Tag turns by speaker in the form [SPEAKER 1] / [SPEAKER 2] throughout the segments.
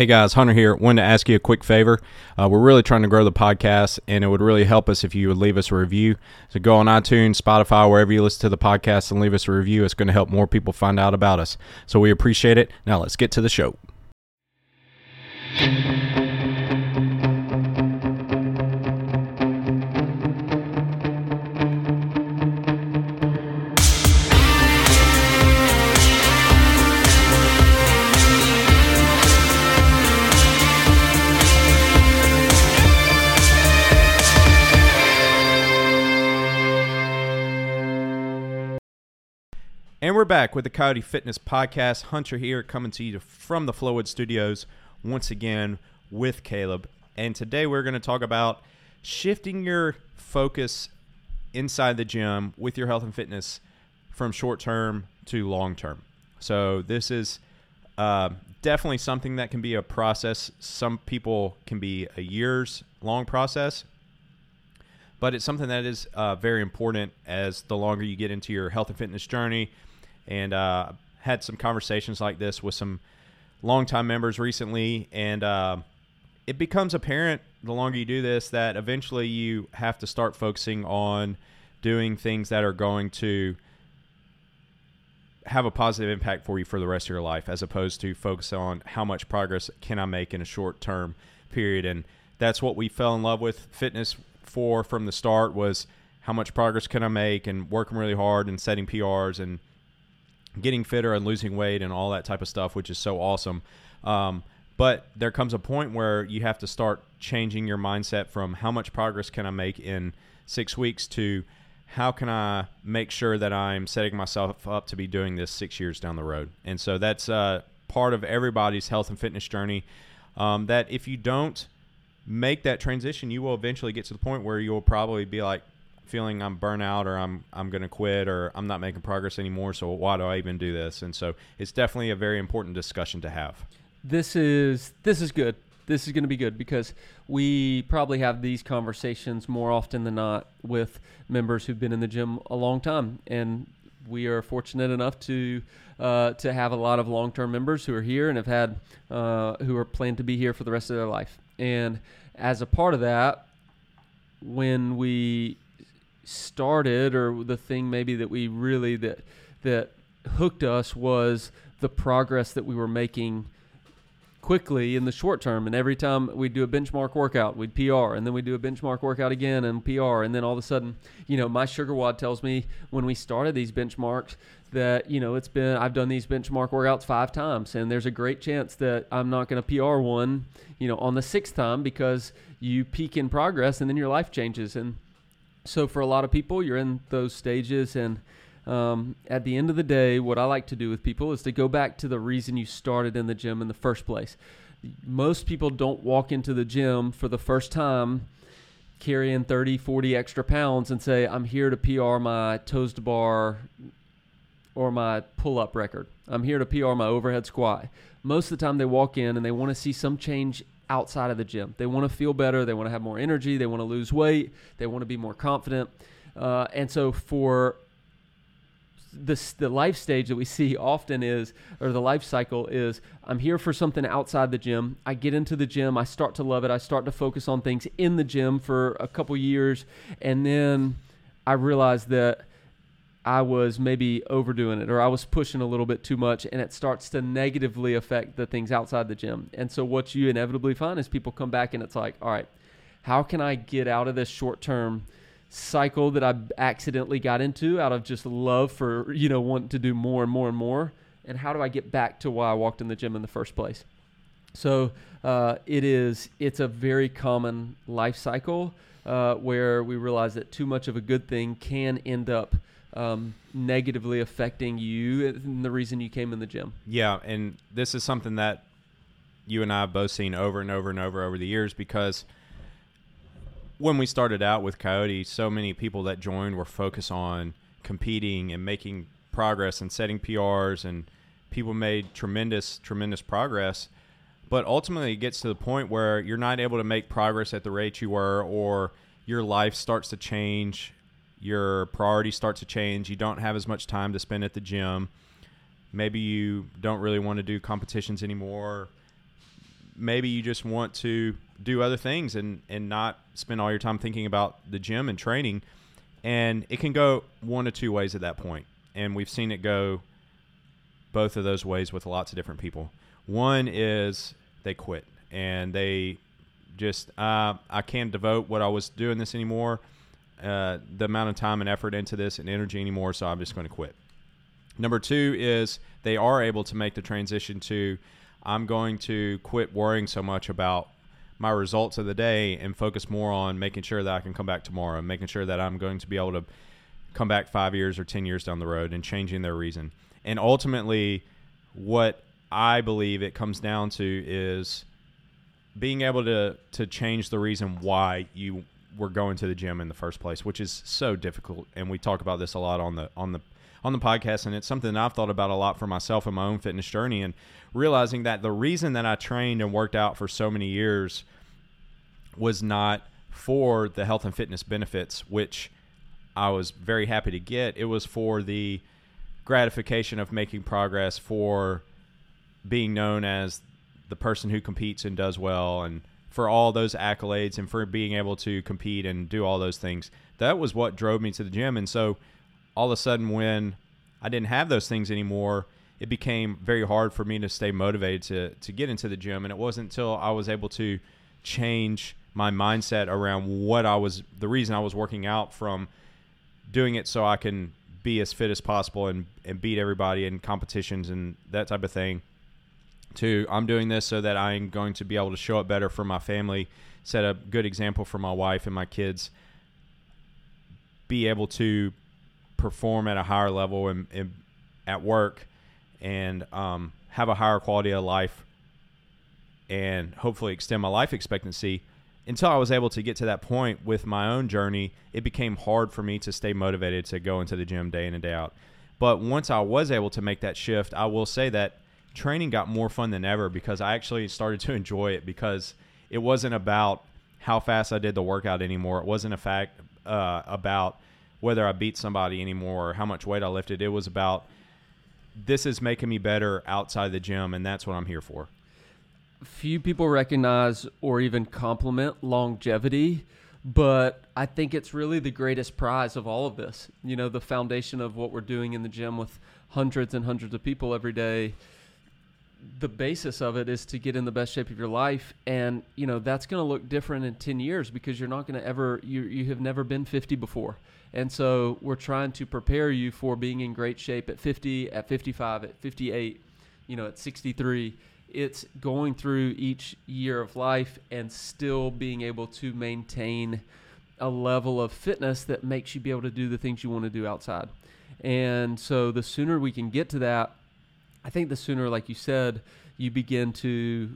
[SPEAKER 1] Hey guys, Hunter here. Wanted to ask you a quick favor. Uh, we're really trying to grow the podcast, and it would really help us if you would leave us a review. So go on iTunes, Spotify, wherever you listen to the podcast, and leave us a review. It's going to help more people find out about us. So we appreciate it. Now let's get to the show. We're back with the Coyote Fitness Podcast. Hunter here, coming to you from the Flowwood Studios once again with Caleb. And today we're going to talk about shifting your focus inside the gym with your health and fitness from short term to long term. So, this is uh, definitely something that can be a process. Some people can be a years long process, but it's something that is uh, very important as the longer you get into your health and fitness journey and uh, had some conversations like this with some longtime members recently, and uh, it becomes apparent the longer you do this that eventually you have to start focusing on doing things that are going to have a positive impact for you for the rest of your life as opposed to focus on how much progress can I make in a short term period. And that's what we fell in love with fitness for from the start was how much progress can I make and working really hard and setting PRs and getting fitter and losing weight and all that type of stuff, which is so awesome. Um, but there comes a point where you have to start changing your mindset from how much progress can I make in six weeks to how can I make sure that I'm setting myself up to be doing this six years down the road. And so that's uh, part of everybody's health and fitness journey. Um, that if you don't make that transition, you will eventually get to the point where you'll probably be like, feeling I'm burnout or I'm I'm going to quit or I'm not making progress anymore. So why do I even do this? And so it's definitely a very important discussion to have.
[SPEAKER 2] This is this is good. This is going to be good because we probably have these conversations more often than not with members who've been in the gym a long time, and we are fortunate enough to uh, to have a lot of long term members who are here and have had uh, who are planned to be here for the rest of their life. And as a part of that, when we started or the thing maybe that we really that that hooked us was the progress that we were making quickly in the short term. And every time we'd do a benchmark workout we'd PR and then we'd do a benchmark workout again and PR and then all of a sudden you know my SugarWOD tells me when we started these benchmarks that you know it's been I've done these benchmark workouts five times and there's a great chance that I'm not going to PR one you know on the sixth time because you peak in progress and then your life changes. And so for a lot of people, you're in those stages, and um, at the end of the day, what I like to do with people is to go back to the reason you started in the gym in the first place. Most people don't walk into the gym for the first time carrying 30, 40 extra pounds and say, I'm here to PR my toes to bar or my pull up record. I'm here to PR my overhead squat. Most of the time, they walk in and they want to see some change outside of the gym. They want to feel better. They want to have more energy. They want to lose weight. They want to be more confident. Uh, and so for this, the life stage that we see often is, or the life cycle is, I'm here for something outside the gym. I get into the gym. I start to love it. I start to focus on things in the gym for a couple years. And then I realize that I was maybe overdoing it or I was pushing a little bit too much and it starts to negatively affect the things outside the gym. And so what you inevitably find is people come back and it's like, all right, how can I get out of this short term cycle that I accidentally got into out of just love for, you know, wanting to do more and more and more? And how do I get back to why I walked in the gym in the first place? So uh, it is, it's a very common life cycle uh, where we realize that too much of a good thing can end up – um, negatively affecting you and the reason you came in the gym.
[SPEAKER 1] Yeah, and this is something that you and I have both seen over and over and over over the years because when we started out with Coyote, so many people that joined were focused on competing and making progress and setting PRs, and people made tremendous, tremendous progress. But ultimately, it gets to the point where you're not able to make progress at the rate you were, or your life starts to change your priorities start to change. You don't have as much time to spend at the gym. Maybe you don't really want to do competitions anymore. maybe you just want to do other things and and not spend all your time thinking about the gym and training. And it can go one of two ways at that point. And we've seen it go both of those ways with lots of different people. One is they quit and they just uh, I can't devote what I was doing this anymore, uh, the amount of time and effort into this and energy anymore, so I'm just going to quit. Number two is they are able to make the transition to I'm going to quit worrying so much about my results of the day and focus more on making sure that I can come back tomorrow and making sure that I'm going to be able to come back five years or 10 years down the road and changing their reason. And ultimately, what I believe it comes down to is being able to to change the reason why you were going to the gym in the first place, which is so difficult. And we talk about this a lot on the on the on the podcast, and it's something I've thought about a lot for myself in my own fitness journey, and realizing that the reason that I trained and worked out for so many years was not for the health and fitness benefits, which I was very happy to get. It was for the gratification of making progress, for being known as the person who competes and does well, and for all those accolades and for being able to compete and do all those things. That was what drove me to the gym. And so all of a sudden, when I didn't have those things anymore, it became very hard for me to stay motivated to, to get into the gym. And it wasn't until I was able to change my mindset around what I was, the reason I was working out from doing it so I can be as fit as possible and, and beat everybody in competitions and that type of thing to I'm doing this so that I'm going to be able to show up better for my family, set a good example for my wife and my kids, be able to perform at a higher level and, and at work and um, have a higher quality of life and hopefully extend my life expectancy until I was able to get to that point with my own journey, it became hard for me to stay motivated to go into the gym day in and day out. But once I was able to make that shift, I will say that training got more fun than ever because I actually started to enjoy it because it wasn't about how fast I did the workout anymore. It wasn't a fact uh, about whether I beat somebody anymore or how much weight I lifted. It was about this is making me better outside the gym, and that's what I'm here for.
[SPEAKER 2] Few people recognize or even compliment longevity, but I think it's really the greatest prize of all of this. You know, the foundation of what we're doing in the gym with hundreds and hundreds of people every day the basis of it is to get in the best shape of your life and you know that's going to look different in 10 years because you're not going to ever you you have never been 50 before. And so we're trying to prepare you for being in great shape at 50 at 55 at 58 you know at 63 it's going through each year of life and still being able to maintain a level of fitness that makes you be able to do the things you want to do outside. And so the sooner we can get to that I think the sooner, like you said, you begin to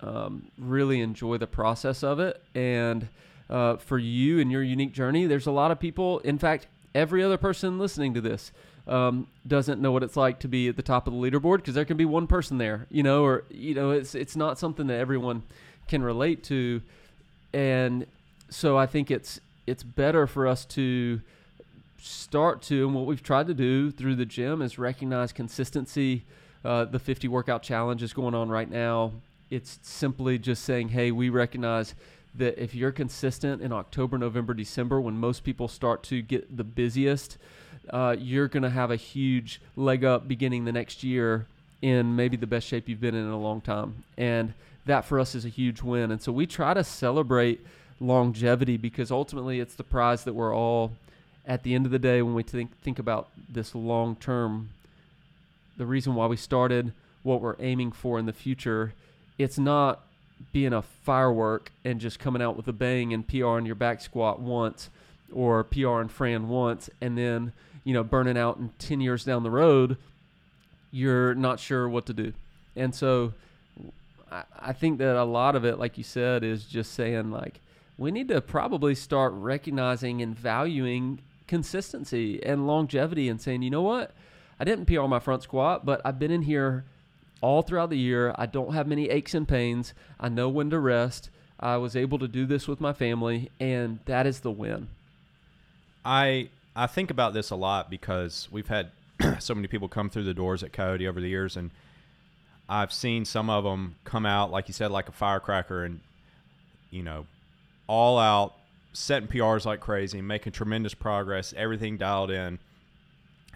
[SPEAKER 2] um, really enjoy the process of it. And uh, for you and your unique journey, there's a lot of people. In fact, every other person listening to this um, doesn't know what it's like to be at the top of the leaderboard because there can be one person there, you know, or you know, it's it's not something that everyone can relate to. And so I think it's it's better for us to start to, and what we've tried to do through the gym is recognize consistency. Uh, the 50 workout challenge is going on right now. It's simply just saying, hey, we recognize that if you're consistent in October, November, December, when most people start to get the busiest, uh, you're going to have a huge leg up beginning the next year in maybe the best shape you've been in in a long time. And that for us is a huge win. And so we try to celebrate longevity because ultimately it's the prize that we're all at the end of the day, when we think think about this long term, the reason why we started, what we're aiming for in the future, it's not being a firework and just coming out with a bang and PR in your back squat once or PR and Fran once and then, you know, burning out in 10 years down the road, you're not sure what to do. And so I think that a lot of it, like you said, is just saying, like, we need to probably start recognizing and valuing consistency and longevity and saying, you know what? I didn't PR my front squat, but I've been in here all throughout the year. I don't have many aches and pains. I know when to rest. I was able to do this with my family, and that is the win.
[SPEAKER 1] I I think about this a lot because we've had so many people come through the doors at Coyote over the years, and I've seen some of them come out, like you said, like a firecracker, and you know, all out, setting PRs like crazy, making tremendous progress, everything dialed in,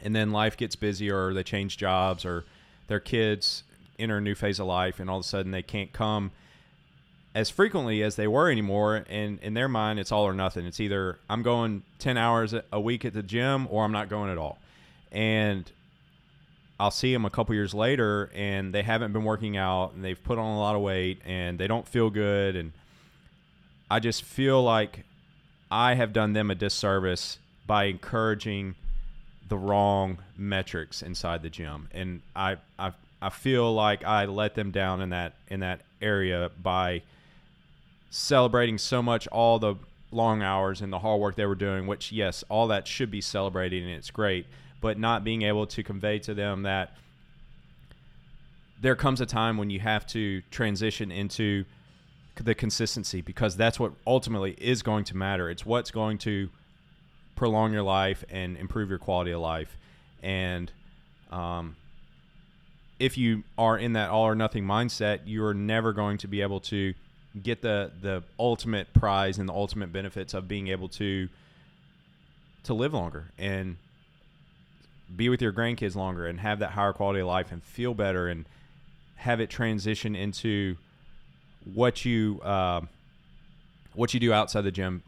[SPEAKER 1] and then life gets busy, or they change jobs, or their kids enter a new phase of life, and all of a sudden they can't come as frequently as they were anymore. And in their mind, it's all or nothing. It's either I'm going 10 hours a week at the gym or I'm not going at all. And I'll see them a couple years later and they haven't been working out and they've put on a lot of weight and they don't feel good. And I just feel like I have done them a disservice by encouraging the wrong metrics inside the gym. And I, I, I feel like I let them down in that in that area by celebrating so much all the long hours and the hard work they were doing, which yes, all that should be celebrated and it's great, but not being able to convey to them that there comes a time when you have to transition into the consistency because that's what ultimately is going to matter. It's what's going to prolong your life and improve your quality of life. And um, if you are in that all or nothing mindset, you're never going to be able to get the the ultimate prize and the ultimate benefits of being able to to live longer and be with your grandkids longer and have that higher quality of life and feel better and have it transition into what you uh, what you do outside the gym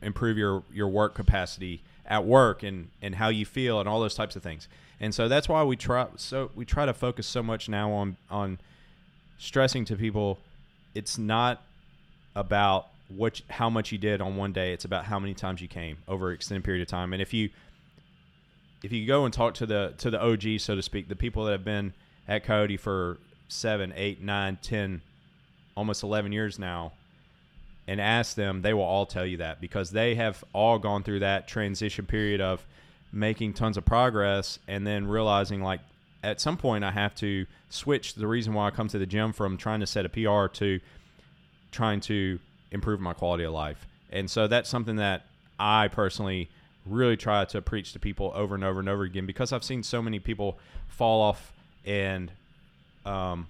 [SPEAKER 1] improve your your work capacity at work and and how you feel and all those types of things and so that's why we try so we try to focus so much now on on stressing to people it's not about what how much you did on one day. It's about how many times you came over an extended period of time. And if you if you go and talk to the to the OG, so to speak, the people that have been at Coyote for seven, eight, nine, ten, almost eleven years now, and ask them, they will all tell you that because they have all gone through that transition period of making tons of progress and then realizing like at some point I have to switch the reason why I come to the gym from trying to set a PR to trying to improve my quality of life. And so that's something that I personally really try to preach to people over and over and over again because I've seen so many people fall off and um,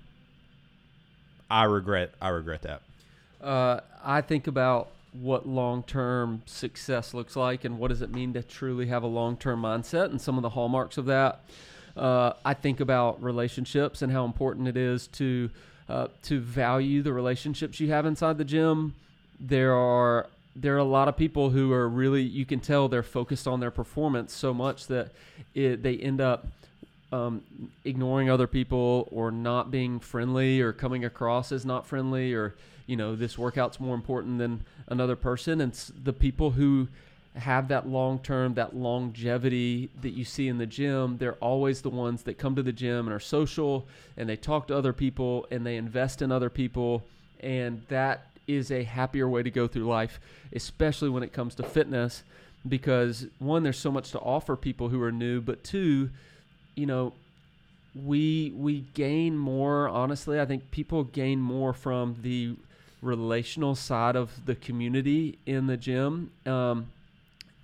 [SPEAKER 1] I regret I regret that.
[SPEAKER 2] Uh, I think about what long-term success looks like and what does it mean to truly have a long-term mindset and some of the hallmarks of that. Uh, I think about relationships and how important it is to uh, to value the relationships you have inside the gym. There are there are a lot of people who are really you can tell they're focused on their performance so much that it, they end up um, ignoring other people or not being friendly or coming across as not friendly or you know this workout's more important than another person and the people who have that long term, that longevity that you see in the gym, they're always the ones that come to the gym and are social and they talk to other people and they invest in other people. And that is a happier way to go through life, especially when it comes to fitness, because one, there's so much to offer people who are new, but two, you know, we we gain more honestly i think people gain more from the relational side of the community in the gym um,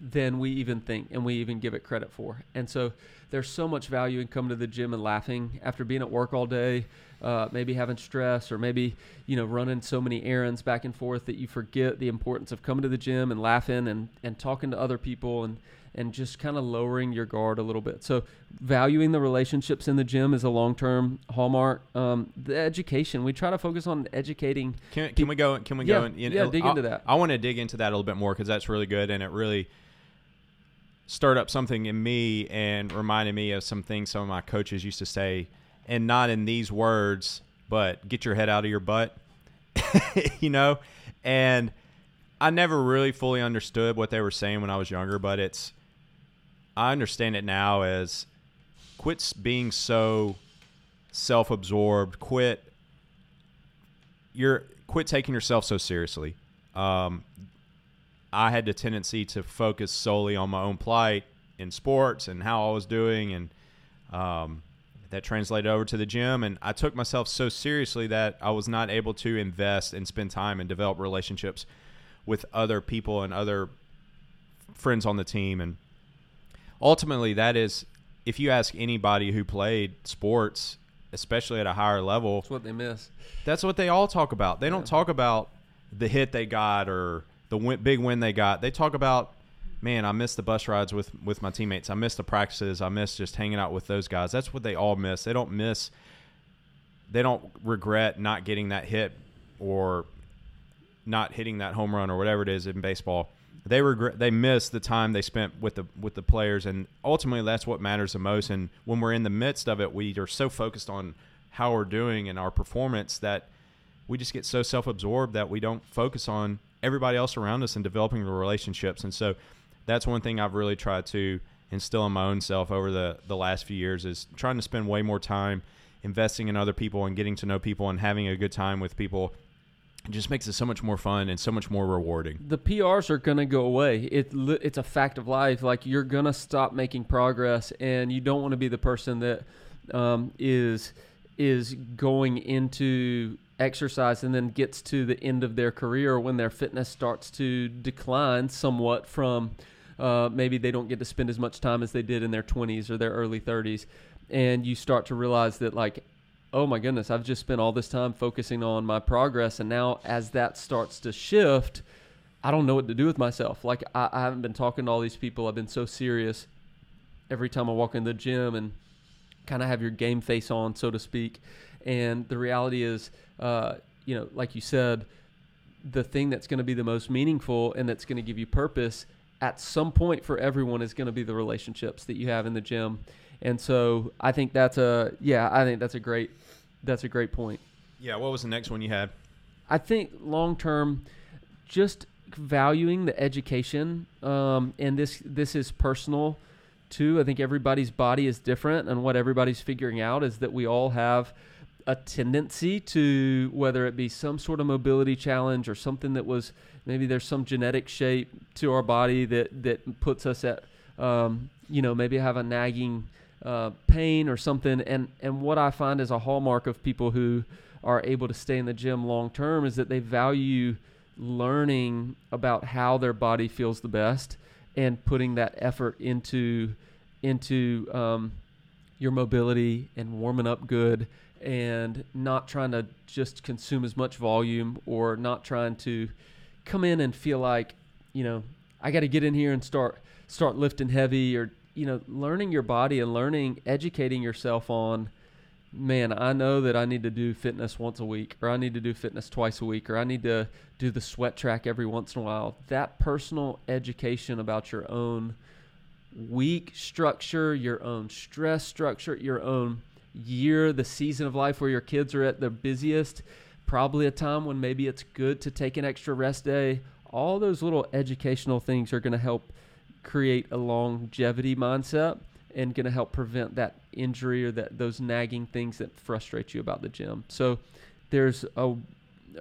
[SPEAKER 2] than we even think and we even give it credit for. And so there's so much value in coming to the gym and laughing after being at work all day, uh, maybe having stress or maybe, you know, running so many errands back and forth that you forget the importance of coming to the gym and laughing and, and talking to other people and, and just kind of lowering your guard a little bit. So valuing the relationships in the gym is a long-term hallmark. Um, the education, we try to focus on educating.
[SPEAKER 1] Can, can we go, can we
[SPEAKER 2] yeah,
[SPEAKER 1] go? And,
[SPEAKER 2] yeah, dig
[SPEAKER 1] I'll,
[SPEAKER 2] into that.
[SPEAKER 1] I want to dig into that a little bit more because that's really good. And it really, stirred up something in me and reminded me of some things some of my coaches used to say, and not in these words, but get your head out of your butt, you know? And I never really fully understood what they were saying when I was younger, but it's, I understand it now as quit being so self absorbed, quit, you're, quit taking yourself so seriously. Um, I had the tendency to focus solely on my own plight in sports and how I was doing, and um, that translated over to the gym. And I took myself so seriously that I was not able to invest and spend time and develop relationships with other people and other friends on the team. And ultimately, that is, if you ask anybody who played sports, especially at a higher level,
[SPEAKER 2] That's what they miss.
[SPEAKER 1] that's what they all talk about. They don't talk about the hit they got or the win, big win they got. They talk about, man, I missed the bus rides with with my teammates. I missed the practices. I missed just hanging out with those guys. That's what they all miss. They don't miss. They don't regret not getting that hit or not hitting that home run or whatever it is in baseball. They regret. They miss the time they spent with the with the players, and ultimately that's what matters the most. And when we're in the midst of it, we are so focused on how we're doing and our performance that we just get so self-absorbed that we don't focus on everybody else around us and developing the relationships. And so that's one thing I've really tried to instill in my own self over the the last few years is trying to spend way more time investing in other people and getting to know people and having a good time with people. It just makes it so much more fun and so much more rewarding.
[SPEAKER 2] the PRs are gonna go away. It it's a fact of life. Like you're gonna stop making progress, and you don't want to be the person that um, is is going into exercise and then gets to the end of their career when their fitness starts to decline somewhat from uh, maybe they don't get to spend as much time as they did in their 20s or their early 30s, and you start to realize that like oh my goodness, I've just spent all this time focusing on my progress. And now, as that starts to shift, I don't know what to do with myself. Like, I, I haven't been talking to all these people. I've been so serious every time I walk in the gym and kind of have your game face on, so to speak. And the reality is, uh, you know, like you said, the thing that's going to be the most meaningful and that's going to give you purpose at some point for everyone is going to be the relationships that you have in the gym. And so I think that's a yeah, I think that's a great that's a great point.
[SPEAKER 1] Yeah. What was the next one you had?
[SPEAKER 2] I think long term, just valuing the education, um, and this this is personal too. I think everybody's body is different, and what everybody's figuring out is that we all have a tendency to whether it be some sort of mobility challenge or something that was maybe there's some genetic shape to our body that that puts us at um, you know maybe have a nagging uh, pain or something. And and what I find is a hallmark of people who are able to stay in the gym long term is that they value learning about how their body feels the best and putting that effort into into um, your mobility and warming up good and not trying to just consume as much volume or not trying to come in and feel like you know I got to get in here and start start lifting heavy or you know learning your body and learning educating yourself on man I know that I need to do fitness once a week or I need to do fitness twice a week or I need to do the sweat track every once in a while that personal education about your own week structure your own stress structure your own year, the season of life where your kids are at their busiest, probably a time when maybe it's good to take an extra rest day. All those little educational things are going to help create a longevity mindset and going to help prevent that injury or that those nagging things that frustrate you about the gym. So there's a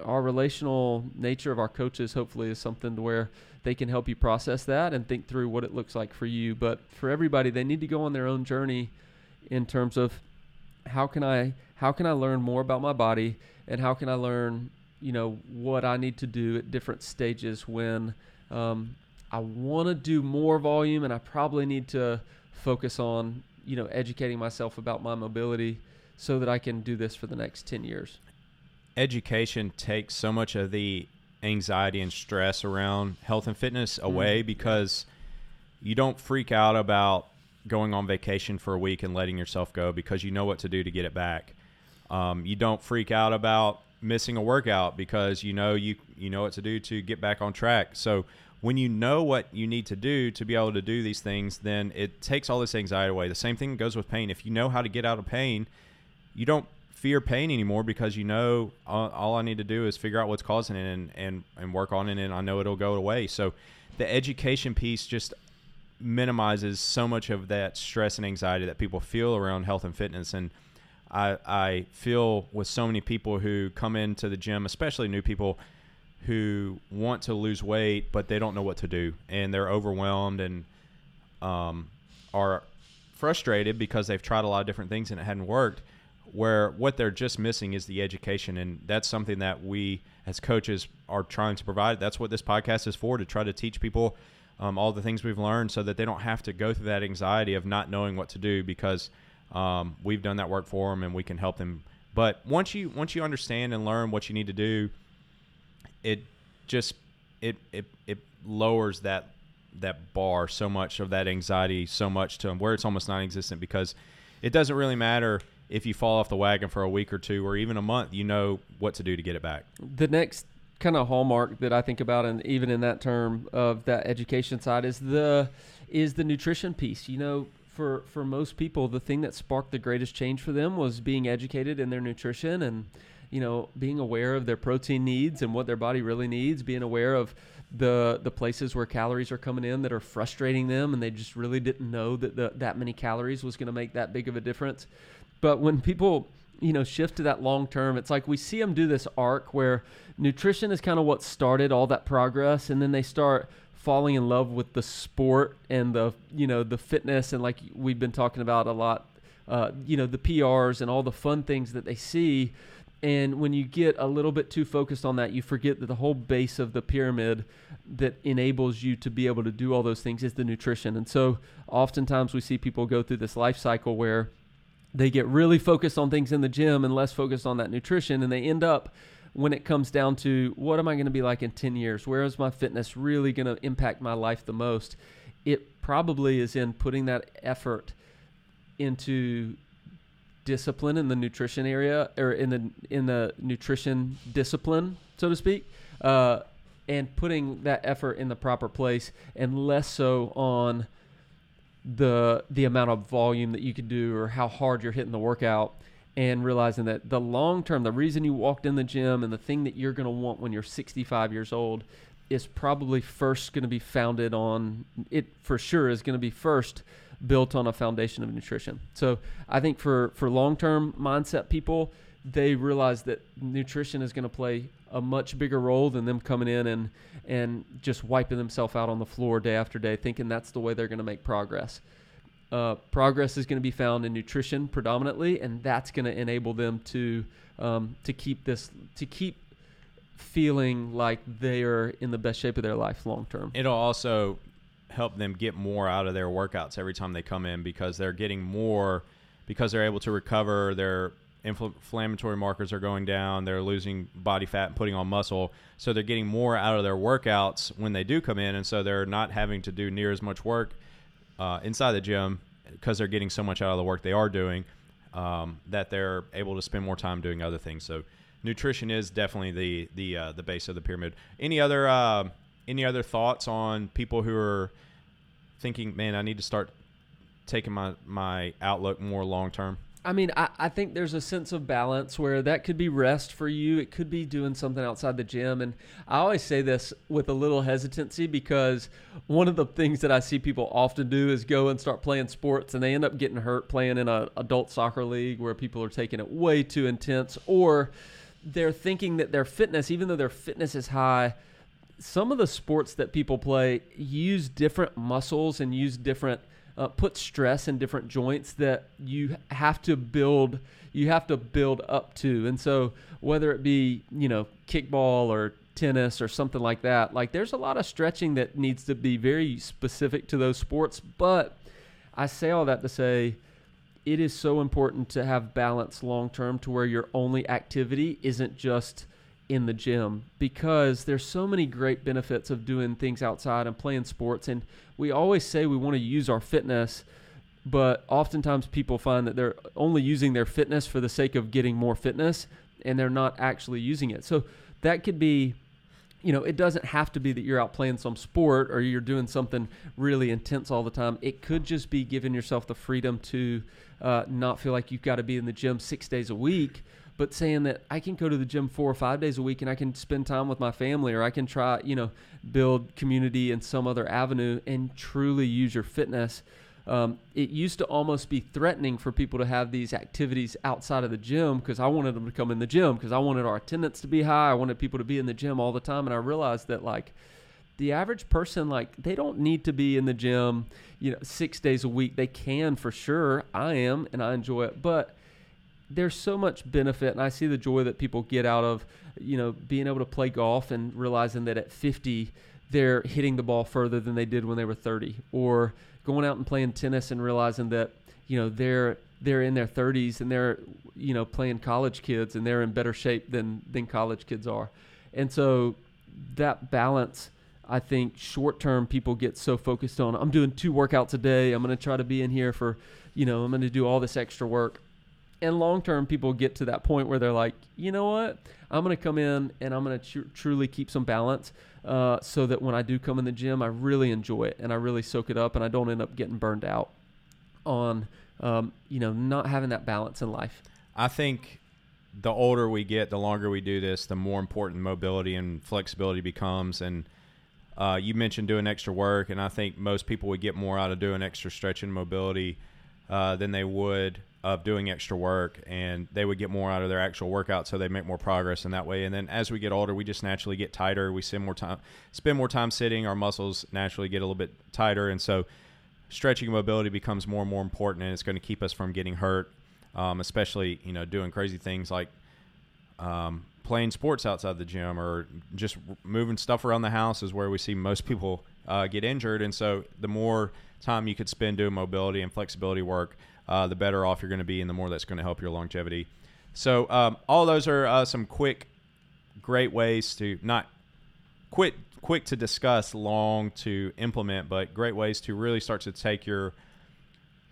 [SPEAKER 2] our relational nature of our coaches hopefully is something to where they can help you process that and think through what it looks like for you. But for everybody, they need to go on their own journey in terms of how can I how can I learn more about my body and how can I learn you know what I need to do at different stages when um, I want to do more volume and I probably need to focus on you know educating myself about my mobility so that I can do this for the next 10 years.
[SPEAKER 1] Education takes so much of the anxiety and stress around health and fitness away because you don't freak out about going on vacation for a week and letting yourself go because you know what to do to get it back. Um, you don't freak out about missing a workout because you know you you know what to do to get back on track. So when you know what you need to do to be able to do these things, then it takes all this anxiety away. The same thing goes with pain. If you know how to get out of pain, you don't fear pain anymore because you know all, all I need to do is figure out what's causing it and, and, and work on it, and I know it'll go away. So the education piece just minimizes so much of that stress and anxiety that people feel around health and fitness. And I, I feel with so many people who come into the gym, especially new people who want to lose weight, but they don't know what to do and they're overwhelmed and um, are frustrated because they've tried a lot of different things and it hadn't worked. Where what they're just missing is the education, and that's something that we as coaches are trying to provide. That's what this podcast is for to try to teach people um, all the things we've learned so that they don't have to go through that anxiety of not knowing what to do because Um, we've done that work for them, and we can help them. But once you once you understand and learn what you need to do, it just it it it lowers that that bar so much of that anxiety so much to where it's almost non-existent because it doesn't really matter if you fall off the wagon for a week or two or even a month you know what to do to get it back
[SPEAKER 2] the next kind of hallmark that I think about, and even in that term of that education side, is the is the nutrition piece. You know, for for most people, the thing that sparked the greatest change for them was being educated in their nutrition and you know being aware of their protein needs and what their body really needs, being aware of the the places where calories are coming in that are frustrating them, and they just really didn't know that the, that many calories was going to make that big of a difference. But when people you know shift to that long term it's like we see them do this arc where nutrition is kind of what started all that progress and then they start falling in love with the sport and the you know the fitness and like we've been talking about a lot uh, you know the prs and all the fun things that they see and when you get a little bit too focused on that you forget that the whole base of the pyramid that enables you to be able to do all those things is the nutrition and so oftentimes we see people go through this life cycle where they get really focused on things in the gym and less focused on that nutrition and they end up when it comes down to what am I going to be like in 10 years? Where is my fitness really going to impact my life the most? It probably is in putting that effort into discipline in the nutrition area or in the in the nutrition discipline, so to speak, uh, and putting that effort in the proper place, and less so on the the amount of volume that you can do or how hard you're hitting the workout and realizing that the long term the reason you walked in the gym and the thing that you're going to want when you're 65 years old is probably first going to be founded on it for sure is going to be first built on a foundation of nutrition so i think for for long term mindset people they realize that nutrition is going to play a much bigger role than them coming in and and just wiping themselves out on the floor day after day, thinking that's the way they're going to make progress. Uh, progress is going to be found in nutrition predominantly, and that's going to enable them to um, to keep this to keep feeling like they are in the best shape of their life long term.
[SPEAKER 1] It'll also help them get more out of their workouts every time they come in because they're getting more because they're able to recover their inflammatory markers are going down. They're losing body fat and putting on muscle. So they're getting more out of their workouts when they do come in. And so they're not having to do near as much work uh, inside the gym because they're getting so much out of the work they are doing um, that they're able to spend more time doing other things. So nutrition is definitely the the uh, the base of the pyramid. Any other uh, any other thoughts on people who are thinking, man, I need to start taking my my outlook more long term?
[SPEAKER 2] I mean, I, I think there's a sense of balance where that could be rest for you. It could be doing something outside the gym. And I always say this with a little hesitancy because one of the things that I see people often do is go and start playing sports and they end up getting hurt playing in an adult soccer league where people are taking it way too intense or they're thinking that their fitness, even though their fitness is high, some of the sports that people play use different muscles and use different – uh, put stress in different joints that you have to build you have to build up to. And so whether it be you know kickball or tennis or something like that like there's a lot of stretching that needs to be very specific to those sports. But i say all that to say it is so important to have balance long term to where your only activity isn't just in the gym because there's so many great benefits of doing things outside and playing sports. And we always say we want to use our fitness but oftentimes people find that they're only using their fitness for the sake of getting more fitness and they're not actually using it. So that could be you know it doesn't have to be that you're out playing some sport or you're doing something really intense all the time. It could just be giving yourself the freedom to uh, not feel like you've got to be in the gym six days a week but saying that I can go to the gym four or five days a week and I can spend time with my family or I can try, you know, build community in some other avenue and truly use your fitness. Um, it used to almost be threatening for people to have these activities outside of the gym because I wanted them to come in the gym because I wanted our attendance to be high. I wanted people to be in the gym all the time. And I realized that, like, the average person, like, they don't need to be in the gym, you know, six days a week. They can for sure. I am and I enjoy it. But there's so much benefit and I see the joy that people get out of, you know, being able to play golf and realizing that at 50 they're hitting the ball further than they did when they were 30 or going out and playing tennis and realizing that, you know, they're they're in their 30s and they're you know playing college kids and they're in better shape than than college kids are. And so that balance i think short term people get so focused on i'm doing two workouts a day. I'm going to try to be in here for you know i'm going to do all this extra work and long term people get to that point where they're like you know what i'm going to come in and i'm going to tr- truly keep some balance uh, so that when i do come in the gym i really enjoy it and i really soak it up and i don't end up getting burned out on um, you know not having that balance in life
[SPEAKER 1] I think the older we get, the longer we do this, the more important mobility and flexibility becomes. And uh, you mentioned doing extra work, and I think most people would get more out of doing extra stretching mobility uh, than they would of doing extra work, and they would get more out of their actual workout, so they make more progress in that way. And then as we get older, we just naturally get tighter. We spend more time spend more time sitting. Our muscles naturally get a little bit tighter, and so stretching mobility becomes more and more important, and it's going to keep us from getting hurt um, especially you know doing crazy things like um, playing sports outside the gym or just moving stuff around the house is where we see most people uh, get injured. And so the more time you could spend doing mobility and flexibility work, uh, the better off you're going to be, and the more that's going to help your longevity. So um, all those are uh, some quick, great ways to not quick quick to discuss, long to implement, but great ways to really start to take your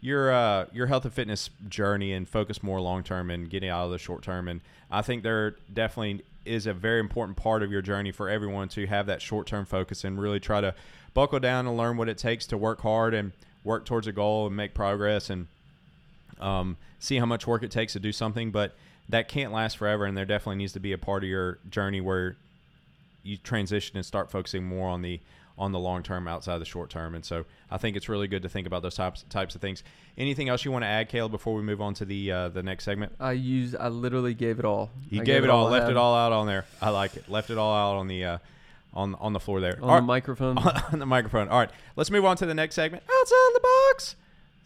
[SPEAKER 1] your uh, your health and fitness journey and focus more long term and getting out of the short term. And I think there definitely is a very important part of your journey for everyone to have that short term focus and really try to buckle down and learn what it takes to work hard and work towards a goal and make progress and um, see how much work it takes to do something. But that can't last forever, and there definitely needs to be a part of your journey where you transition and start focusing more on the on the long term outside of the short term. And so I think it's really good to think about those types types of things. Anything else you want to add, Caleb, before we move on to the uh, the next segment?
[SPEAKER 2] I used I literally gave it all.
[SPEAKER 1] You
[SPEAKER 2] I
[SPEAKER 1] gave it all, left it all out on there. I like it. Left it all out on the uh, on on the floor there.
[SPEAKER 2] on
[SPEAKER 1] All
[SPEAKER 2] the
[SPEAKER 1] right.
[SPEAKER 2] microphone.
[SPEAKER 1] on the microphone. All right, let's move on to the next segment. Outside the box.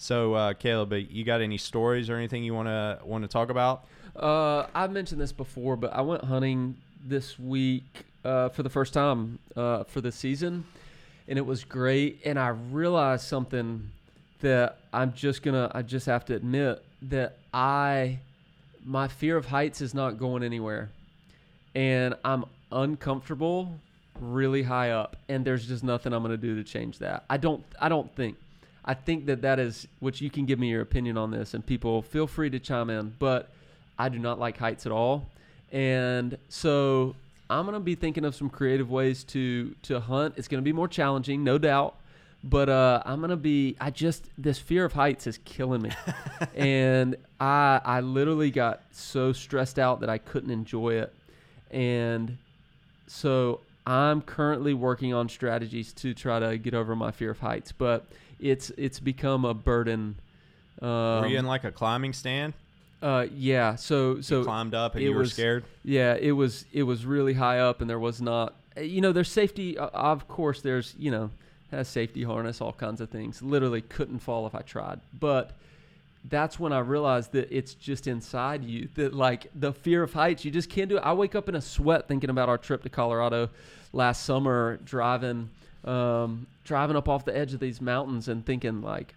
[SPEAKER 1] So, uh, Caleb, you got any stories or anything you want to want to talk about?
[SPEAKER 2] Uh, I've mentioned this before, but I went hunting this week uh, for the first time uh, for the season, and it was great. And I realized something that I'm just gonna, I just have to admit that I, my fear of heights is not going anywhere, and I'm uncomfortable really high up, and there's just nothing I'm gonna do to change that. I don't, I don't think. I think that that is, which you can give me your opinion on this, and people feel free to chime in, but I do not like heights at all. And so I'm gonna be thinking of some creative ways to to hunt. It's gonna be more challenging, no doubt. But uh, I'm gonna be. I just this fear of heights is killing me, and I I literally got so stressed out that I couldn't enjoy it, and so I'm currently working on strategies to try to get over my fear of heights. But it's it's become a burden. Um,
[SPEAKER 1] Were you in like a climbing stand?
[SPEAKER 2] uh, yeah. So so
[SPEAKER 1] you climbed up and you were
[SPEAKER 2] was-
[SPEAKER 1] scared.
[SPEAKER 2] yeah, it was it was really high up, and there was not. You know, there's safety. Uh, of course, there's you know has safety harness, all kinds of things. Literally couldn't fall if I tried. But that's when I realized that it's just inside you. That like the fear of heights, you just can't do it. I wake up in a sweat thinking about our trip to Colorado last summer, driving um, driving up off the edge of these mountains, and thinking like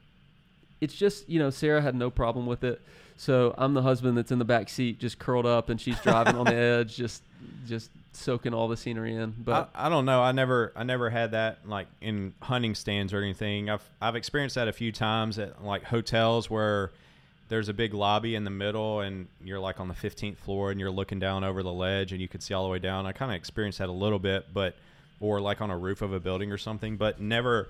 [SPEAKER 2] it's just you know Sarah had no problem with it. So I'm the husband that's in the back seat, just curled up, and she's driving on the edge, just just soaking all the scenery in. But
[SPEAKER 1] I, I don't know. I never I never had that like in hunting stands or anything. I've I've experienced that a few times at like hotels where there's a big lobby in the middle and you're like on the 15th floor and you're looking down over the ledge and you can see all the way down. I kind of experienced that a little bit, but or like on a roof of a building or something, but never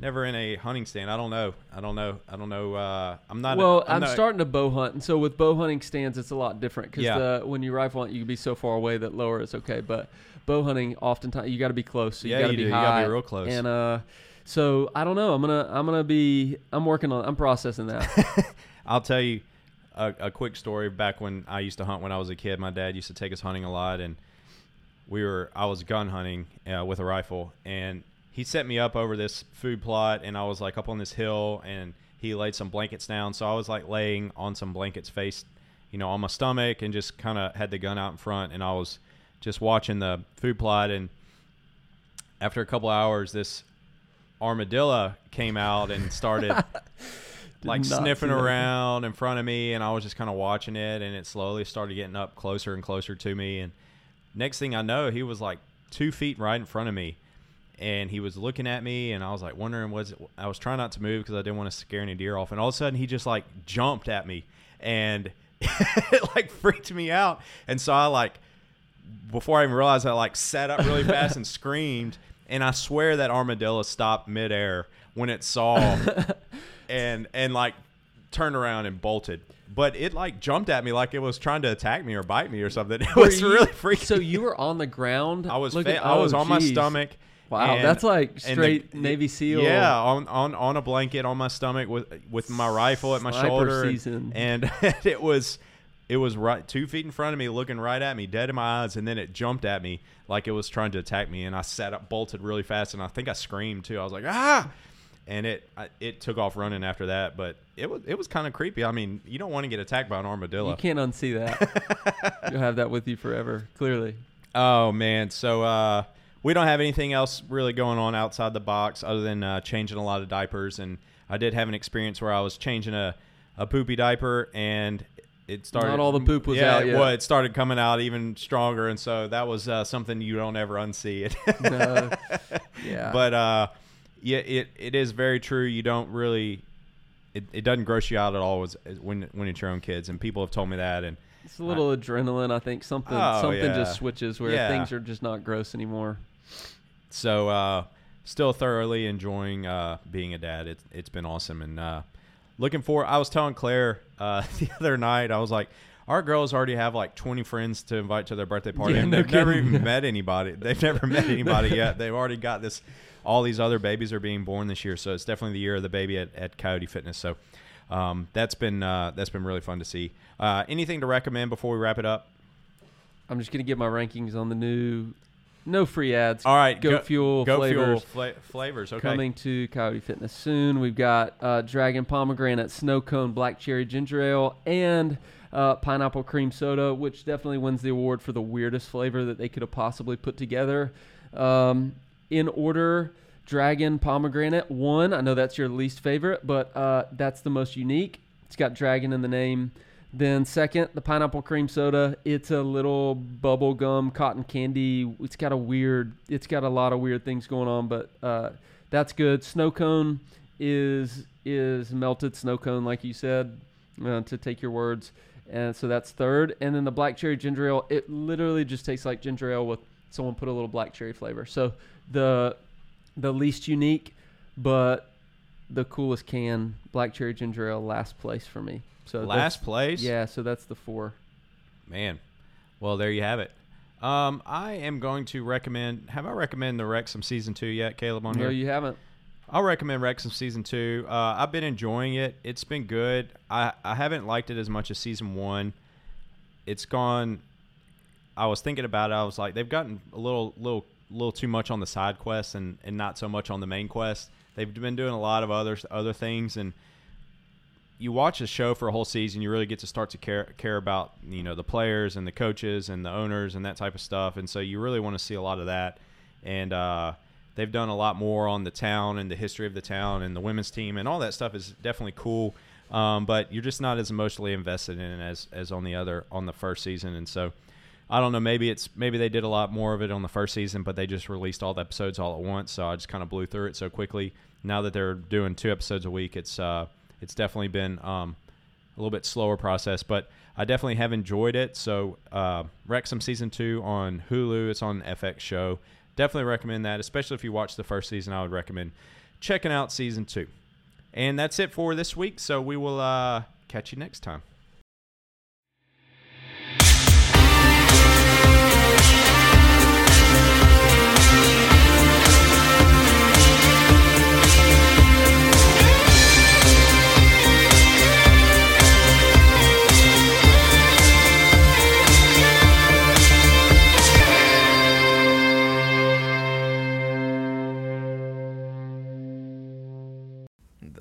[SPEAKER 1] never in a hunting stand. I don't know. I don't know. I don't know. Uh, I'm not.
[SPEAKER 2] well,
[SPEAKER 1] I'm,
[SPEAKER 2] I'm, starting to bow hunt, and so with bow hunting stands, it's a lot different because
[SPEAKER 1] Yeah.
[SPEAKER 2] when you rifle hunt, you can be so far away that lower is okay. But bow hunting, oftentimes you got to be close. So you
[SPEAKER 1] Yeah,
[SPEAKER 2] got to be
[SPEAKER 1] do. You gotta be real close.
[SPEAKER 2] And uh, so I don't know. I'm gonna I'm gonna be I'm working on I'm processing that.
[SPEAKER 1] I'll tell you a, a quick story. Back when I used to hunt when I was a kid, my dad used to take us hunting a lot, and we were I was gun hunting uh, with a rifle, and he set me up over this food plot, and I was like up on this hill, and he laid some blankets down, so I was like laying on some blankets, face, you know, on my stomach, and just kind of had the gun out in front, and I was just watching the food plot, and after a couple hours, this armadillo came out and started like sniffing around in front of me, and I was just kind of watching it, and it slowly started getting up closer and closer to me. And next thing I know, he was like two feet right in front of me, and he was looking at me, and I was like wondering was it, I was trying not to move because I didn't want to scare any deer off, and all of a sudden he just like jumped at me, and it like freaked me out, and so I like before I even realized I like sat up really fast and screamed, and I swear that armadillo stopped midair when it saw and and like turned around and bolted. But it like jumped at me like it was trying to attack me or bite me or something. It was
[SPEAKER 2] you-
[SPEAKER 1] really freaky.
[SPEAKER 2] So you were on the ground.
[SPEAKER 1] I was
[SPEAKER 2] looking-
[SPEAKER 1] fa- I was
[SPEAKER 2] oh,
[SPEAKER 1] on my
[SPEAKER 2] geez.
[SPEAKER 1] stomach.
[SPEAKER 2] Wow,
[SPEAKER 1] and-
[SPEAKER 2] that's like
[SPEAKER 1] and the-
[SPEAKER 2] straight Navy SEAL.
[SPEAKER 1] Yeah, on, on on a blanket on my stomach with with my rifle at my
[SPEAKER 2] Sniper
[SPEAKER 1] shoulder, and- and it was it was right two feet in front of me, looking right at me, dead in my eyes, and then it jumped at me like it was trying to attack me, and I sat up, bolted really fast, and I think I screamed too. I was like ah, and it it took off running after that, but it was it was kind of creepy. I mean, you don't want to get attacked by an armadillo.
[SPEAKER 2] You can't unsee that. You'll have that with you forever. Clearly.
[SPEAKER 1] Oh man, so uh, we don't have anything else really going on outside the box other than uh, changing a lot of diapers. And I did have an experience where I was changing a, a poopy diaper, and it started.
[SPEAKER 2] Not all the poop was
[SPEAKER 1] yeah,
[SPEAKER 2] out yet.
[SPEAKER 1] Well, it started coming out even stronger, and so that was uh, something you don't ever unsee it.
[SPEAKER 2] No. Yeah.
[SPEAKER 1] But uh, yeah, it it is very true. You don't really. It, it doesn't gross you out at all when when it's your own kids, and people have told me that, and
[SPEAKER 2] It's a little adrenaline. I think something
[SPEAKER 1] Oh,
[SPEAKER 2] something
[SPEAKER 1] yeah.
[SPEAKER 2] just switches where
[SPEAKER 1] Yeah.
[SPEAKER 2] things are just not gross anymore.
[SPEAKER 1] So uh, still thoroughly enjoying uh, being a dad. It's it's been awesome and uh, looking for. I was telling Claire uh, the other night. I was like, our girls already have like 20 friends to invite to their birthday party.
[SPEAKER 2] Yeah,
[SPEAKER 1] and they've never even met anybody. They've never met anybody yet. They've already got this. All these other babies are being born this year, so it's definitely the year of the baby at, at Coyote Fitness. So um, that's been uh, that's been really fun to see. Uh, anything to recommend before we wrap it up?
[SPEAKER 2] I'm just gonna get my rankings on the new, no free ads.
[SPEAKER 1] All right,
[SPEAKER 2] Goat Fuel
[SPEAKER 1] Go
[SPEAKER 2] flavors.
[SPEAKER 1] fuel fla- flavors. Okay.
[SPEAKER 2] Coming to Coyote Fitness soon. We've got uh, Dragon Pomegranate Snow Cone Black Cherry Ginger Ale and uh, Pineapple Cream Soda, which definitely wins the award for the weirdest flavor that they could have possibly put together. Um, in order, Dragon Pomegranate one. I know that's your least favorite, but uh, that's the most unique. It's got dragon in the name. Then second, the pineapple cream soda. It's a little bubble gum cotton candy. It's got a weird. It's got a lot of weird things going on, but uh, that's good. Snow cone is is melted snow cone, like you said, uh, to take your words. And so that's third. And then the black cherry ginger ale. It literally just tastes like ginger ale with someone put a little black cherry flavor. So the the least unique, but the coolest can black cherry ginger ale last place for me. So
[SPEAKER 1] Last place.
[SPEAKER 2] yeah, so that's the four.
[SPEAKER 1] Man, well there you have it. Um, I am going to recommend. Have I recommend the Wrexham season two yet, Caleb? On
[SPEAKER 2] No,
[SPEAKER 1] here, No,
[SPEAKER 2] you haven't.
[SPEAKER 1] I'll recommend Wrexham season two. Uh, I've been enjoying it. It's been good. I I haven't liked it as much as season one. It's gone. I was thinking about it. I was like, they've gotten a little little little too much on the side quests and and not so much on the main quest. They've been doing a lot of other other things and you watch a show for a whole season, you really get to start to care care about you know the players and the coaches and the owners and that type of stuff, and so you really want to see a lot of that. And uh, they've done a lot more on the town and the history of the town and the women's team and all that stuff is definitely cool. Um, but you're just not as emotionally invested in it as as on the other on the first season, and so. I don't know. Maybe it's maybe they did a lot more of it on the first season, but they just released all the episodes all at once. So I just kind of blew through it so quickly. Now that they're doing two episodes a week, it's uh, it's definitely been um, a little bit slower process, but I definitely have enjoyed it. So uh, Wrexham season two on Hulu. It's on FX show. Definitely recommend that, especially if you watch the first season. I would recommend checking out season two. And that's it for this week. So we will uh, catch you next time.